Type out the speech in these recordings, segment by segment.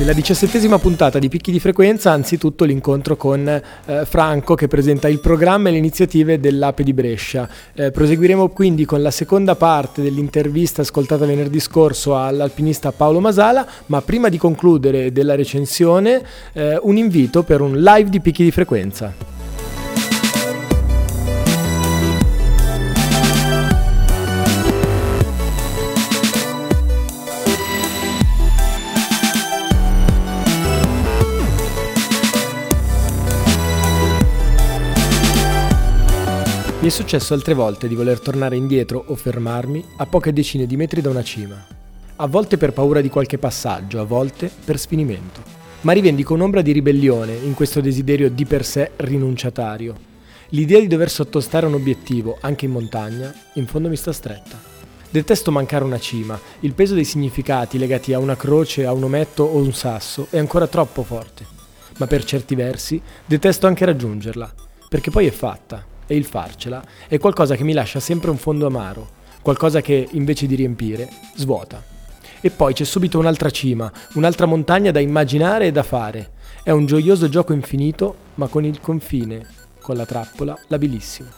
Nella diciassettesima puntata di Picchi di Frequenza, anzitutto l'incontro con eh, Franco che presenta il programma e le iniziative dell'Ape di Brescia. Eh, proseguiremo quindi con la seconda parte dell'intervista ascoltata venerdì scorso all'alpinista Paolo Masala, ma prima di concludere della recensione eh, un invito per un live di Picchi di Frequenza. È successo altre volte di voler tornare indietro o fermarmi a poche decine di metri da una cima. A volte per paura di qualche passaggio, a volte per sfinimento. Ma rivendico un'ombra di ribellione in questo desiderio di per sé rinunciatario. L'idea di dover sottostare a un obiettivo, anche in montagna, in fondo mi sta stretta. Detesto mancare una cima, il peso dei significati legati a una croce, a un ometto o un sasso è ancora troppo forte. Ma per certi versi detesto anche raggiungerla, perché poi è fatta, e il farcela è qualcosa che mi lascia sempre un fondo amaro, qualcosa che invece di riempire svuota. E poi c'è subito un'altra cima, un'altra montagna da immaginare e da fare. È un gioioso gioco infinito, ma con il confine, con la trappola, labilissimo.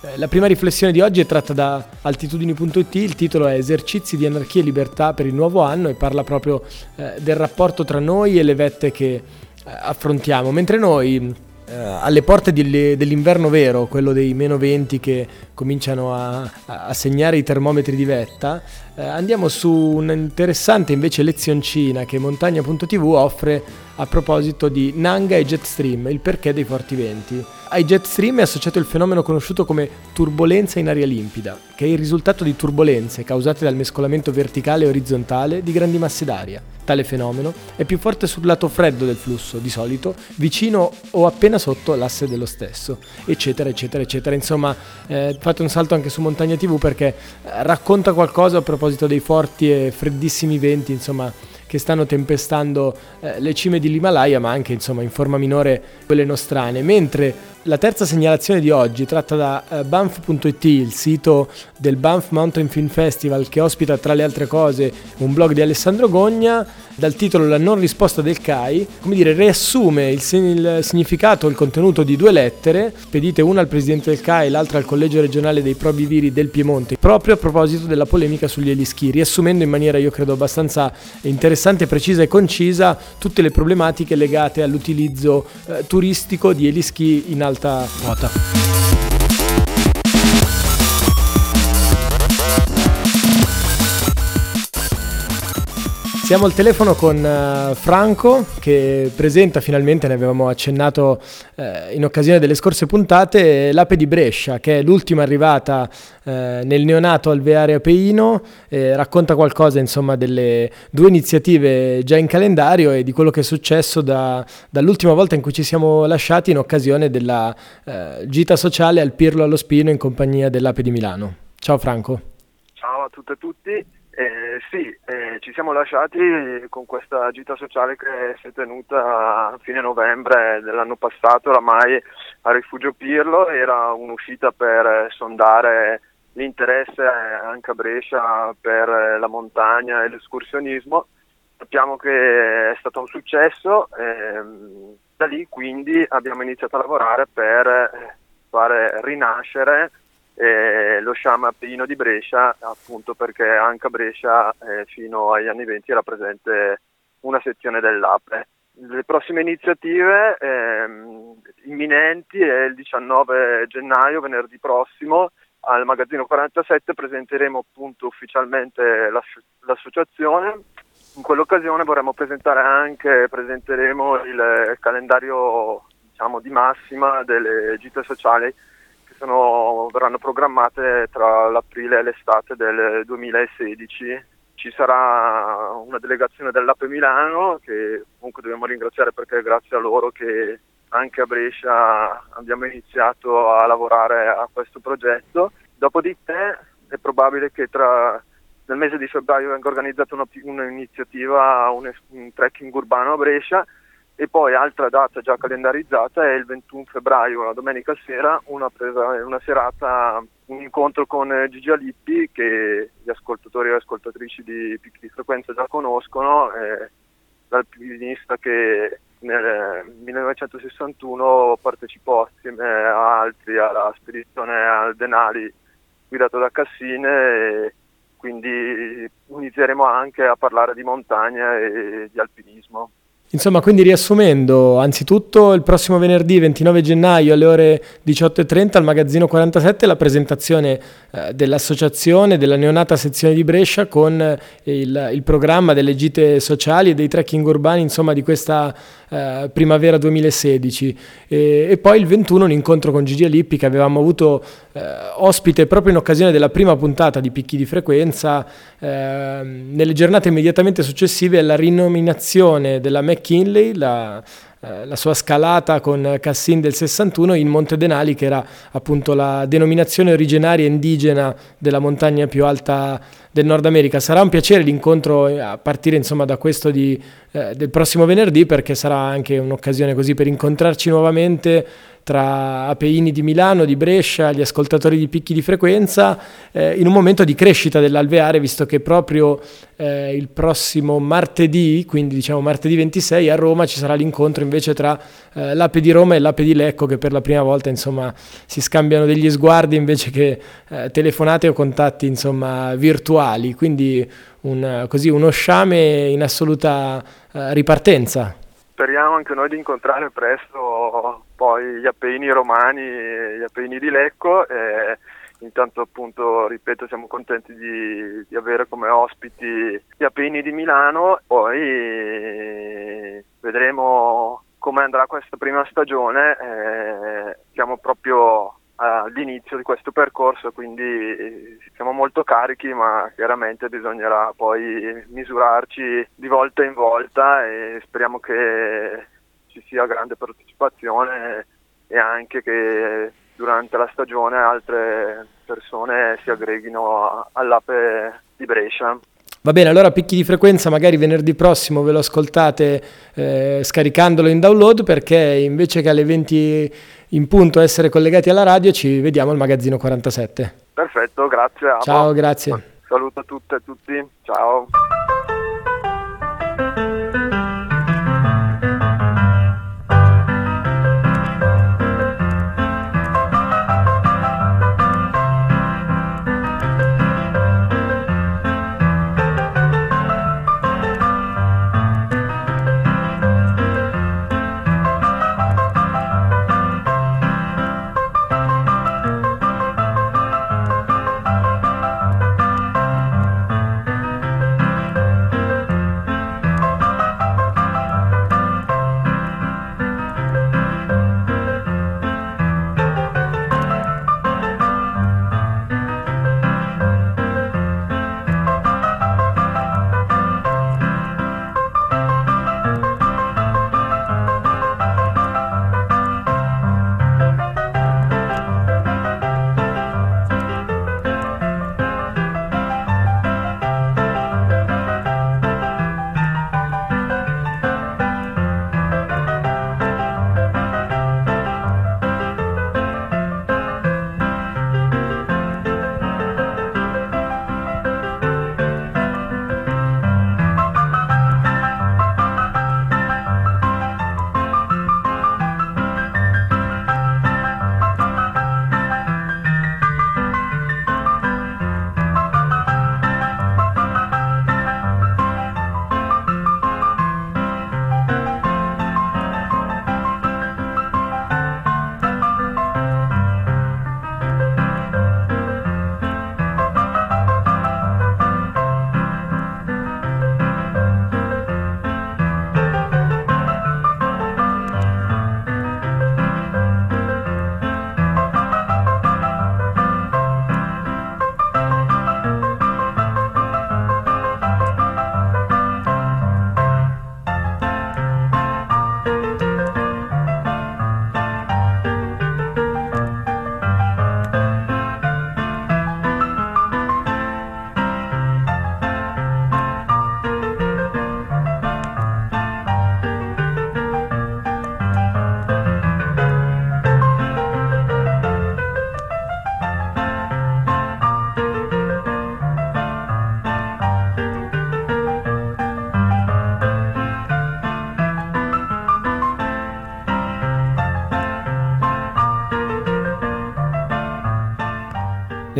Eh, la prima riflessione di oggi è tratta da altitudini.it, il titolo è Esercizi di anarchia e libertà per il nuovo anno e parla proprio eh, del rapporto tra noi e le vette che eh, affrontiamo. Mentre noi eh, alle porte di, dell'inverno vero, quello dei meno 20 che cominciano a, a segnare i termometri di vetta, eh, andiamo su un'interessante invece lezioncina che Montagna.tv offre a proposito di Nanga e Jetstream, il perché dei forti venti. Ai jetstream è associato il fenomeno conosciuto come turbolenza in aria limpida, che è il risultato di turbolenze causate dal mescolamento verticale e orizzontale di grandi masse d'aria. Tale fenomeno è più forte sul lato freddo del flusso, di solito, vicino o appena sotto l'asse dello stesso, eccetera, eccetera, eccetera. Insomma, eh, fate un salto anche su Montagna TV perché eh, racconta qualcosa a proposito dei forti e freddissimi venti, insomma, che stanno tempestando eh, le cime dell'Himalaya, ma anche insomma in forma minore quelle nostrane, mentre la terza segnalazione di oggi, tratta da uh, Banff.it, il sito del Banff Mountain Film Festival che ospita tra le altre cose un blog di Alessandro Gogna, dal titolo La non risposta del CAI, come dire, riassume il, il significato, il contenuto di due lettere, spedite una al presidente del CAI e l'altra al collegio regionale dei probiviri del Piemonte, proprio a proposito della polemica sugli elischi, riassumendo in maniera io credo abbastanza interessante, precisa e concisa tutte le problematiche legate all'utilizzo eh, turistico di elischi in alto alta quota. Siamo al telefono con uh, Franco che presenta finalmente, ne avevamo accennato uh, in occasione delle scorse puntate, l'Ape di Brescia, che è l'ultima arrivata uh, nel neonato Alveare Apeino, racconta qualcosa insomma delle due iniziative già in calendario e di quello che è successo da, dall'ultima volta in cui ci siamo lasciati in occasione della gita sociale al Pirlo allo Spino in compagnia dell'Ape di Milano. Ciao Franco. Ciao a tutte e tutti. Eh, sì, eh, ci siamo lasciati con questa gita sociale che si è tenuta a fine novembre dell'anno passato, oramai a Rifugio Pirlo, era un'uscita per sondare l'interesse anche a Brescia per la montagna e l'escursionismo. Sappiamo che è stato un successo, ehm, da lì quindi abbiamo iniziato a lavorare per fare rinascere eh, lo Sciame Appennino di Brescia, appunto perché anche a Brescia eh, fino agli anni 20 era presente una sezione dell'APE. Le prossime iniziative ehm, imminenti è il 19 gennaio, venerdì prossimo, al magazzino 47 presenteremo appunto ufficialmente l'asso- l'associazione. In quell'occasione vorremmo presentare anche, presenteremo il calendario diciamo, di massima delle gite sociali sono, verranno programmate tra l'aprile e l'estate del 2016. Ci sarà una delegazione dell'Ape Milano che comunque dobbiamo ringraziare perché è grazie a loro che anche a Brescia abbiamo iniziato a lavorare a questo progetto. Dopodiché è probabile che tra, nel mese di febbraio venga organizzata un'iniziativa, un, un trekking urbano a Brescia e poi altra data già calendarizzata è il 21 febbraio, la domenica sera, una, presa, una serata, un incontro con Gigi Alippi che gli ascoltatori e le ascoltatrici di Picchi di Frequenza già conoscono, eh, l'alpinista che nel 1961 partecipò assieme a altri alla spedizione al Denali guidato da Cassine quindi inizieremo anche a parlare di montagna e di alpinismo. Insomma, quindi riassumendo, anzitutto il prossimo venerdì 29 gennaio alle ore 18.30 al magazzino 47 la presentazione eh, dell'associazione della neonata sezione di Brescia con eh, il, il, programma delle gite sociali e dei trekking urbani, insomma, di questa eh, primavera 2016. E, e, poi il 21 un incontro con Gigi Lippi che avevamo avuto eh, ospite proprio in occasione della prima puntata di Picchi di Frequenza. Eh, nelle giornate immediatamente successive alla rinominazione della Mac McKinley, la, eh, la sua scalata con Cassin del 61 in Monte Denali, che era appunto la denominazione originaria indigena della montagna più alta del Nord America. Sarà un piacere l'incontro eh, a partire insomma da questo di, eh, del prossimo venerdì perché sarà anche un'occasione così per incontrarci nuovamente tra Apeini di Milano, di Brescia, gli ascoltatori di picchi di frequenza, eh, in un momento di crescita dell'alveare, visto che proprio eh, il prossimo martedì, quindi diciamo martedì 26 a Roma, ci sarà l'incontro invece tra eh, l'Ape di Roma e l'Ape di Lecco, che per la prima volta insomma si scambiano degli sguardi invece che eh, telefonate o contatti insomma virtuali, quindi un, così uno sciame in assoluta eh, ripartenza speriamo anche noi di incontrare presto poi gli Appennini romani gli Appennini di Lecco. E intanto appunto, ripeto, siamo contenti di, di avere come ospiti gli Appennini di Milano, poi vedremo come andrà questa prima stagione. Eh, siamo proprio all'inizio di questo percorso, quindi siamo molto carichi, ma chiaramente bisognerà poi misurarci di volta in volta e speriamo che ci sia grande partecipazione e anche che durante la stagione altre persone si aggreghino all'Ape di Brescia. Va bene, allora picchi di frequenza magari venerdì prossimo ve lo ascoltate eh, scaricandolo in download perché invece che alle 20 in punto essere collegati alla radio ci vediamo al magazzino 47. Perfetto, grazie. Ciao, grazie. Saluto a tutte e tutti, ciao.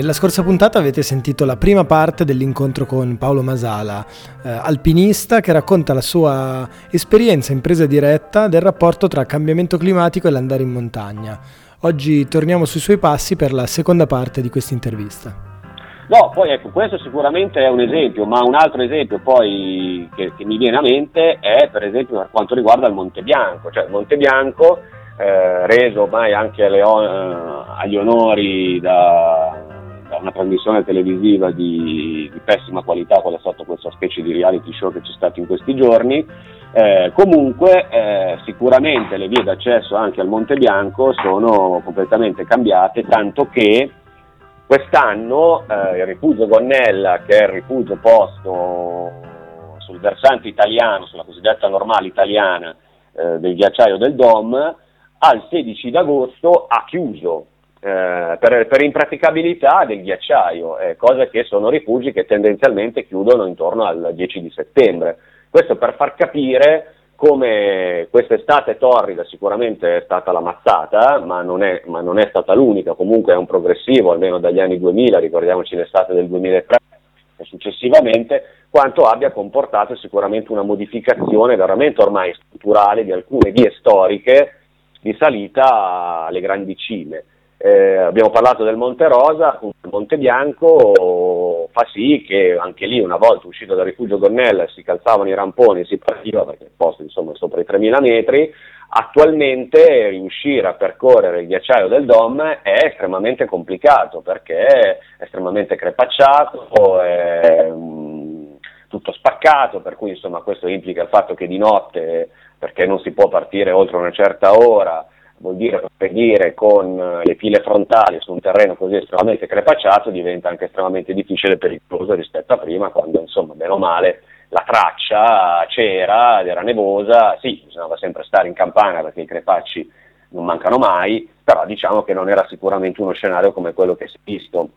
Nella scorsa puntata avete sentito la prima parte dell'incontro con Paolo Masala, eh, alpinista che racconta la sua esperienza in presa diretta del rapporto tra cambiamento climatico e l'andare in montagna. Oggi torniamo sui suoi passi per la seconda parte di questa intervista. No, poi ecco, questo sicuramente è un esempio, ma un altro esempio poi che, che mi viene a mente è per esempio per quanto riguarda il Monte Bianco, cioè il Monte Bianco eh, reso ormai anche alle, eh, agli onori da, una trasmissione televisiva di, di, pessima qualità, qual è stato questa specie di reality show che c'è stato in questi giorni. Eh, comunque eh, sicuramente le vie d'accesso anche al Monte Bianco sono completamente cambiate, tanto che quest'anno eh, il rifugio Gonnella, che è il rifugio posto sul versante italiano, sulla cosiddetta normale italiana eh, del ghiacciaio del Dom, al 16 d'agosto ha chiuso eh, per, per, impraticabilità del ghiacciaio, eh, cose che sono rifugi che tendenzialmente chiudono intorno al 10 di settembre. Questo per far capire come quest'estate torrida sicuramente è stata la mazzata, ma ma non è stata l'unica, comunque è un progressivo, almeno dagli anni 2000, ricordiamoci l'estate del 2003 e successivamente, quanto abbia comportato sicuramente una modificazione veramente ormai strutturale di alcune vie storiche di salita alle grandi cime. Eh, abbiamo parlato del Monte Rosa, il Monte Bianco fa sì che anche lì una volta uscito dal rifugio Gonnella si calzavano i ramponi e si partiva perché il posto insomma è sopra i 3000 metri, attualmente riuscire a percorrere il ghiacciaio del Dom è estremamente complicato perché è estremamente crepacciato, è um, tutto spaccato, per cui insomma questo implica il fatto che di notte perché non si può partire oltre una certa ora, vuol dire proseguire con eh, le file frontali su un terreno così estremamente crepacciato diventa anche estremamente difficile e pericoloso rispetto a prima, quando insomma, bene o male, la traccia c'era ed era nevosa, sì, bisognava sempre stare in campana perché i crepacci non mancano mai, però diciamo che non era sicuramente uno scenario come quello che si è visto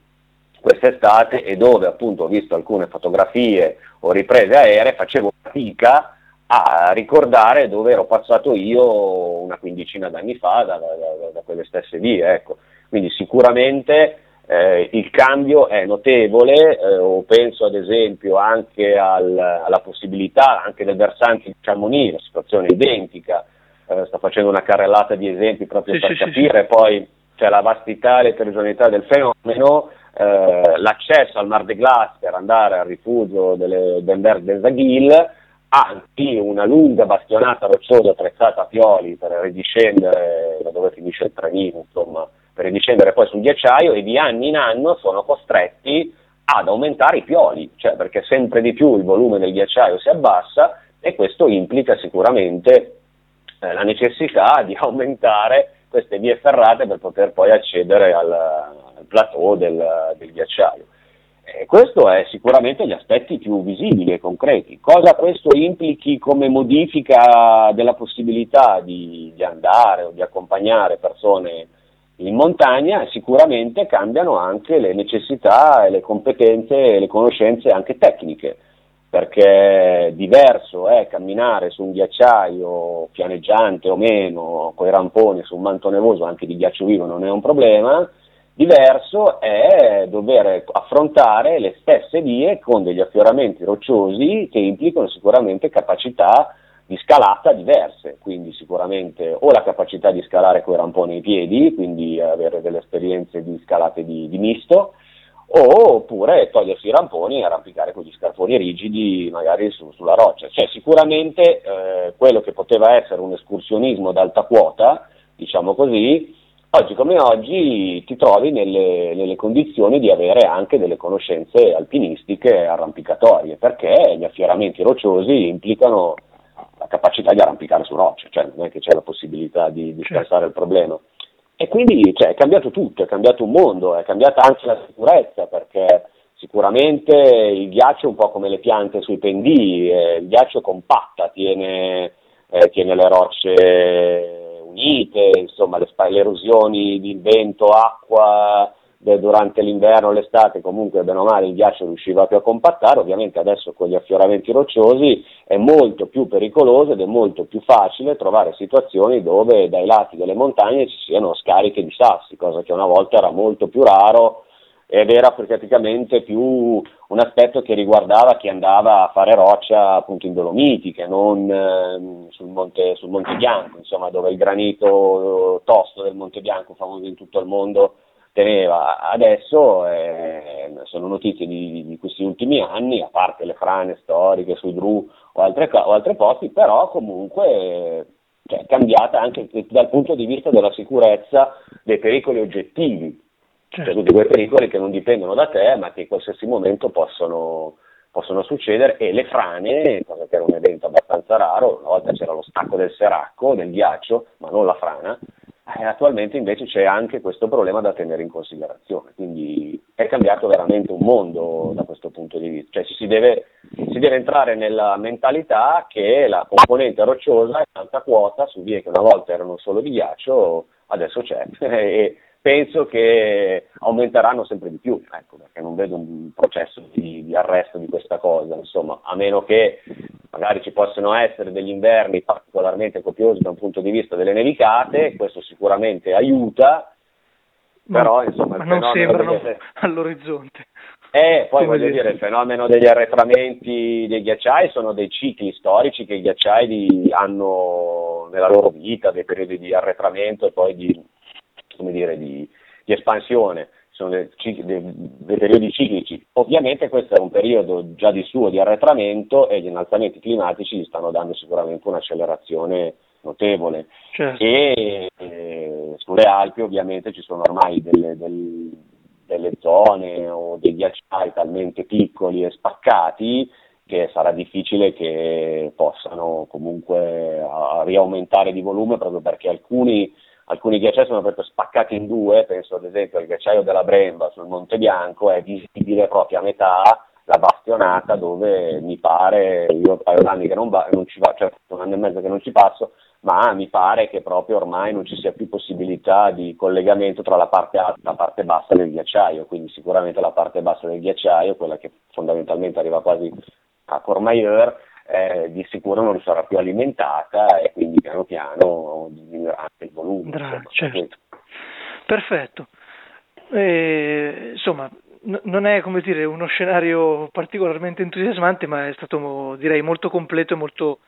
quest'estate e dove appunto ho visto alcune fotografie o riprese aeree, facevo fatica a ricordare dove ero passato io una quindicina d'anni fa da, da, da, quelle stesse vie. Ecco. Quindi sicuramente eh, il cambio è notevole, eh, o penso ad esempio anche al, alla possibilità anche del versante di Chamonix, la situazione è identica, eh, sto facendo una carrellata di esempi proprio sì, per sì, capire sì, poi cioè, la vastità e l'eterogeneità del fenomeno, eh, l'accesso al Mar de Glace per andare al rifugio delle Benberg del Zaghil, anzi una lunga bastionata rocciosa attrezzata a pioli per ridiscendere da dove finisce il trenino, insomma, per ridiscendere poi sul ghiacciaio e di anno in anno sono costretti ad aumentare i pioli, cioè perché sempre di più il volume del ghiacciaio si abbassa e questo implica sicuramente eh, la necessità di aumentare queste vie ferrate per poter poi accedere al, al plateau del, del ghiacciaio. E questo è sicuramente gli aspetti più visibili e concreti. Cosa questo implichi come modifica della possibilità di, di andare o di accompagnare persone in montagna? Sicuramente cambiano anche le necessità e le competenze e le conoscenze anche tecniche, perché diverso è camminare su un ghiacciaio pianeggiante o meno, con i ramponi su un manto nevoso, anche di ghiaccio vivo non è un problema, Diverso è dover affrontare le stesse vie con degli affioramenti rocciosi che implicano sicuramente capacità di scalata diverse, quindi sicuramente o la capacità di scalare con i ramponi ai piedi, quindi avere delle esperienze di scalate di, di misto, oppure togliersi i ramponi e arrampicare con gli scarponi rigidi magari su, sulla roccia. Cioè sicuramente eh, quello che poteva essere un escursionismo ad alta quota, diciamo così, Oggi come oggi ti trovi nelle, nelle, condizioni di avere anche delle conoscenze alpinistiche arrampicatorie, perché gli affioramenti rocciosi implicano la capacità di arrampicare su rocce, cioè non è che c'è la possibilità di, di il problema. E quindi cioè, è cambiato tutto, è cambiato un mondo, è cambiata anche la sicurezza, perché sicuramente il ghiaccio è un po' come le piante sui pendii, eh, il ghiaccio compatta, tiene, eh, tiene le rocce unite, insomma le, le erosioni di vento, acqua durante l'inverno l'estate comunque bene o male il ghiaccio riusciva più a compattare, ovviamente adesso con gli affioramenti rocciosi è molto più pericoloso ed è molto più facile trovare situazioni dove dai lati delle montagne ci siano scariche di sassi, cosa che una volta era molto più raro ed era praticamente più un aspetto che riguardava chi andava a fare roccia appunto in Dolomiti che non eh, sul, monte, sul, monte, Bianco, insomma dove il granito tosto del Monte Bianco famoso in tutto il mondo teneva. Adesso eh, sono notizie di, di, questi ultimi anni, a parte le frane storiche su Dru o, o altri posti, però comunque cioè, cambiata anche dal punto di vista della sicurezza dei pericoli oggettivi certo. Cioè tutti quei pericoli che non dipendono da te ma che in qualsiasi momento possono, possono succedere. E le frane, cosa che era un evento abbastanza raro, una volta c'era lo stacco del seracco, del ghiaccio, ma non la frana, e attualmente invece c'è anche questo problema da tenere in considerazione, quindi è cambiato veramente un mondo da questo punto di vista, cioè si deve, si deve entrare nella mentalità che la componente rocciosa è tanta quota su vie che una volta erano solo di ghiaccio, adesso c'è. E, penso che aumenteranno sempre di più, ecco, perché non vedo un processo di, di, arresto di questa cosa, insomma, a meno che magari ci possano essere degli inverni particolarmente copiosi da un punto di vista delle nevicate, questo sicuramente aiuta, però insomma... Ma non sembrano delle... all'orizzonte. Eh, poi voglio dire, il fenomeno degli arretramenti dei ghiacciai sono dei cicli storici che i ghiacciai hanno nella loro vita, dei periodi di arretramento e poi di come dire, di, di espansione, sono dei, dei, dei, periodi ciclici. Ovviamente questo è un periodo già di suo di arretramento e gli innalzamenti climatici gli stanno dando sicuramente un'accelerazione notevole. Certo. E eh, sulle Alpi ovviamente ci sono ormai delle, delle, delle zone o dei ghiacciai talmente piccoli e spaccati che sarà difficile che possano comunque riaumentare di volume proprio perché alcuni alcuni ghiacciai sono proprio spaccati in due, penso ad esempio al ghiacciaio della Bremba sul Monte Bianco, è visibile proprio a metà la bastionata dove mi pare, io un paio che non, va, non ci vado, cioè un anno e mezzo che non ci passo, ma mi pare che proprio ormai non ci sia più possibilità di collegamento tra la parte alta e la parte bassa del ghiacciaio, quindi sicuramente la parte bassa del ghiacciaio, quella che fondamentalmente arriva quasi a Courmayeur, eh, di sicuro non sarà più alimentata e quindi piano piano diminuirà anche il volume. Andrà, certo. Perfetto. Eh, insomma, n- non è come dire uno scenario particolarmente entusiasmante, ma è stato direi molto completo e molto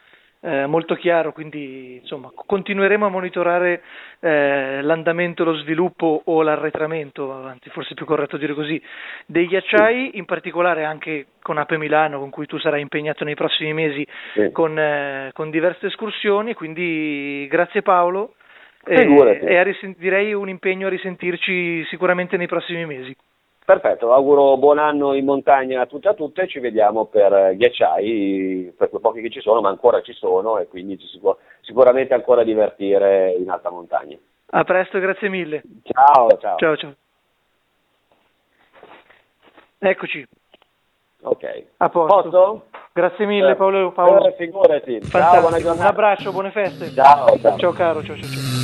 eh, molto chiaro, quindi insomma, continueremo a monitorare eh, l'andamento, lo sviluppo o l'arretramento, anzi forse è più corretto dire così, dei ghiacciai, sì. in particolare anche con Ape Milano, con cui tu sarai impegnato nei prossimi mesi sì. con, eh, con, diverse escursioni, quindi grazie Paolo e, e a risent- direi un impegno a risentirci sicuramente nei prossimi mesi. Perfetto, auguro buon anno in montagna a tutte e a tutte, ci vediamo per ghiacciai, per quei pochi che ci sono, ma ancora ci sono e quindi ci si può sicuramente ancora divertire in alta montagna. A presto, grazie mille. Ciao, ciao. Ciao, ciao. Eccoci. Ok. A posto. Posso? Grazie mille Paolo. Paolo. Eh, figurati. Ciao, buona giornata. Un abbraccio, buone feste. Ciao, ciao. Ciao caro, ciao, ciao. ciao.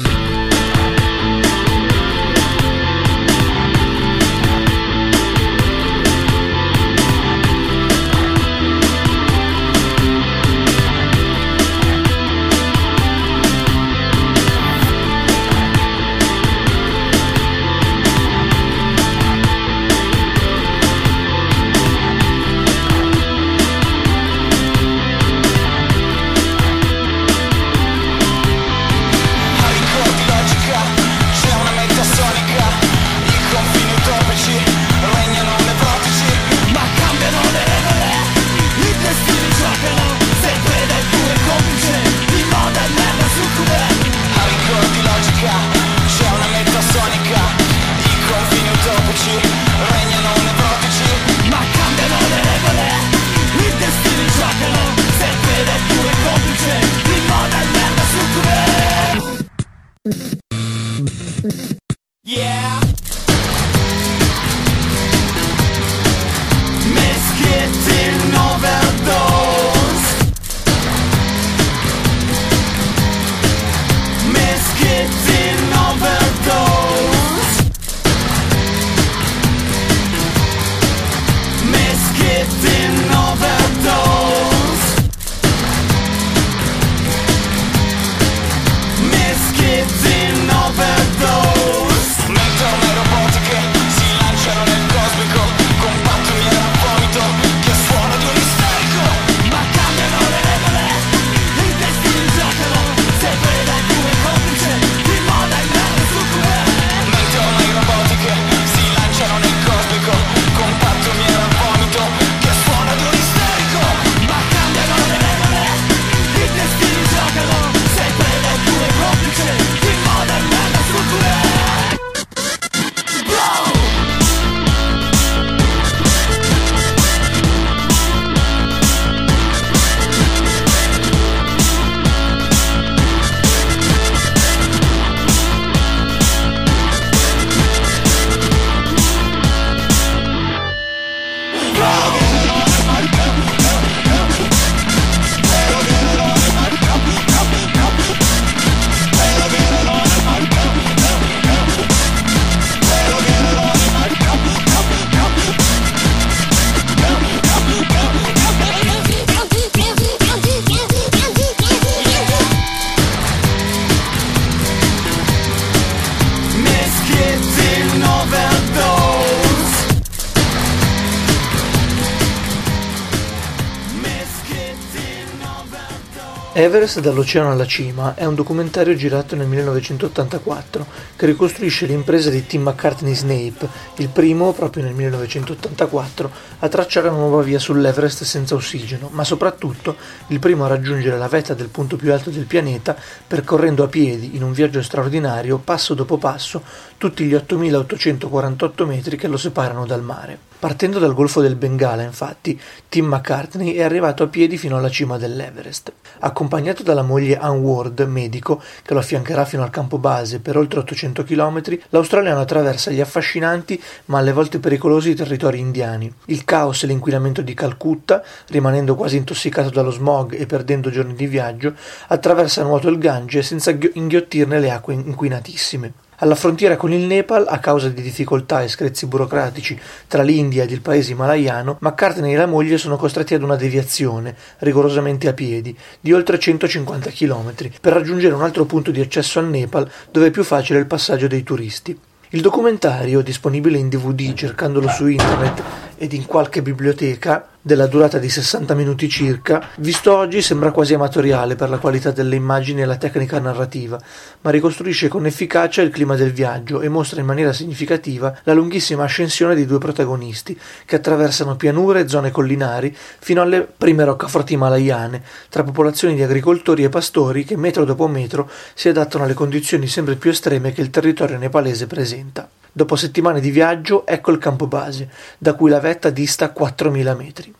Everest dall'oceano alla cima è un documentario girato nel 1984 che ricostruisce l'impresa di Tim McCartney Snape, il primo, proprio nel 1984, a tracciare una nuova via sull'Everest senza ossigeno, ma soprattutto il primo a raggiungere la vetta del punto più alto del pianeta percorrendo a piedi, in un viaggio straordinario, passo dopo passo, tutti gli 8848 metri che lo separano dal mare. Partendo dal golfo del Bengala, infatti, Tim McCartney è arrivato a piedi fino alla cima dell'Everest. Accompagnato dalla moglie Ann Ward, medico, che lo affiancherà fino al campo base per oltre 800 km, l'australiano attraversa gli affascinanti ma alle volte pericolosi territori indiani. Il caos e l'inquinamento di Calcutta, rimanendo quasi intossicato dallo smog e perdendo giorni di viaggio, attraversa a nuoto il Gange senza inghiottirne le acque inquinatissime. Alla frontiera con il Nepal, a causa di difficoltà e screzi burocratici tra l'India ed il paese himalayano, McCartney e la moglie sono costretti ad una deviazione, rigorosamente a piedi, di oltre 150 km, per raggiungere un altro punto di accesso al Nepal dove è più facile il passaggio dei turisti. Il documentario, disponibile in DVD cercandolo su internet ed in qualche biblioteca, della durata di 60 minuti circa, visto oggi sembra quasi amatoriale per la qualità delle immagini e la tecnica narrativa, ma ricostruisce con efficacia il clima del viaggio e mostra in maniera significativa la lunghissima ascensione dei due protagonisti, che attraversano pianure e zone collinari fino alle prime roccaforti himalayane, tra popolazioni di agricoltori e pastori che metro dopo metro si adattano alle condizioni sempre più estreme che il territorio nepalese presenta. Dopo settimane di viaggio, ecco il campo base, da cui la vetta dista 4.000 metri.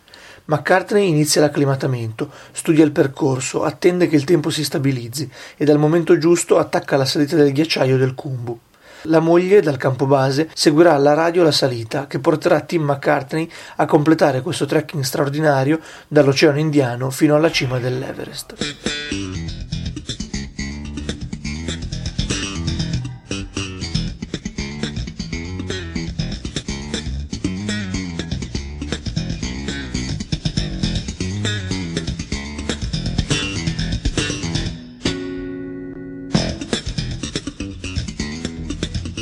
McCartney inizia l'acclimatamento, studia il percorso, attende che il tempo si stabilizzi e dal momento giusto attacca la salita del ghiacciaio del Kumbu. La moglie, dal campo base, seguirà alla radio la salita che porterà Tim McCartney a completare questo trekking straordinario dall'Oceano Indiano fino alla cima dell'Everest.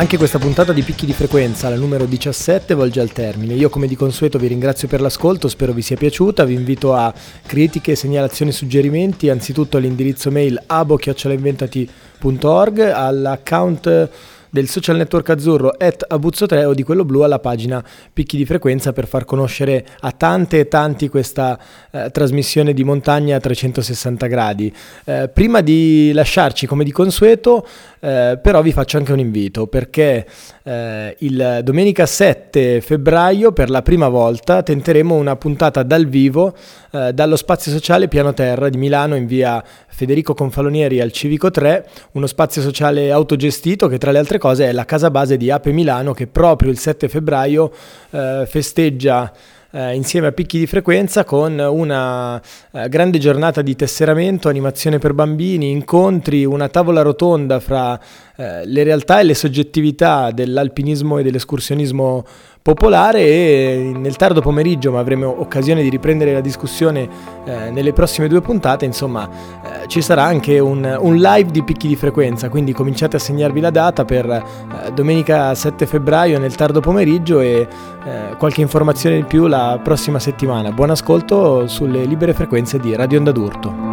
Anche questa puntata di Picchi di Frequenza, la numero 17, volge al termine. Io come di consueto vi ringrazio per l'ascolto, spero vi sia piaciuta, vi invito a critiche, segnalazioni, suggerimenti, anzitutto all'indirizzo mail abo-inventati.org, all'account del social network azzurro at Abuzzo3 o di quello blu alla pagina Picchi di Frequenza per far conoscere a tante e tanti questa eh, trasmissione di montagna a 360 gradi. Eh, prima di lasciarci come di consueto eh, però vi faccio anche un invito perché eh, il domenica 7 febbraio per la prima volta tenteremo una puntata dal vivo eh, dallo spazio sociale Piano Terra di Milano in via Federico Confalonieri al Civico 3, uno spazio sociale autogestito che tra le altre cose è la casa base di Ape Milano che proprio il 7 febbraio eh, festeggia eh, insieme a picchi di frequenza con una eh, grande giornata di tesseramento, animazione per bambini, incontri, una tavola rotonda fra eh, le realtà e le soggettività dell'alpinismo e dell'escursionismo popolare e nel tardo pomeriggio, ma avremo occasione di riprendere la discussione eh, nelle prossime due puntate, insomma eh, ci sarà anche un, un, live di picchi di frequenza, quindi cominciate a segnarvi la data per eh, domenica 7 febbraio nel tardo pomeriggio e eh, qualche informazione in più la prossima settimana. Buon ascolto sulle libere frequenze di Radio Onda d'Urto.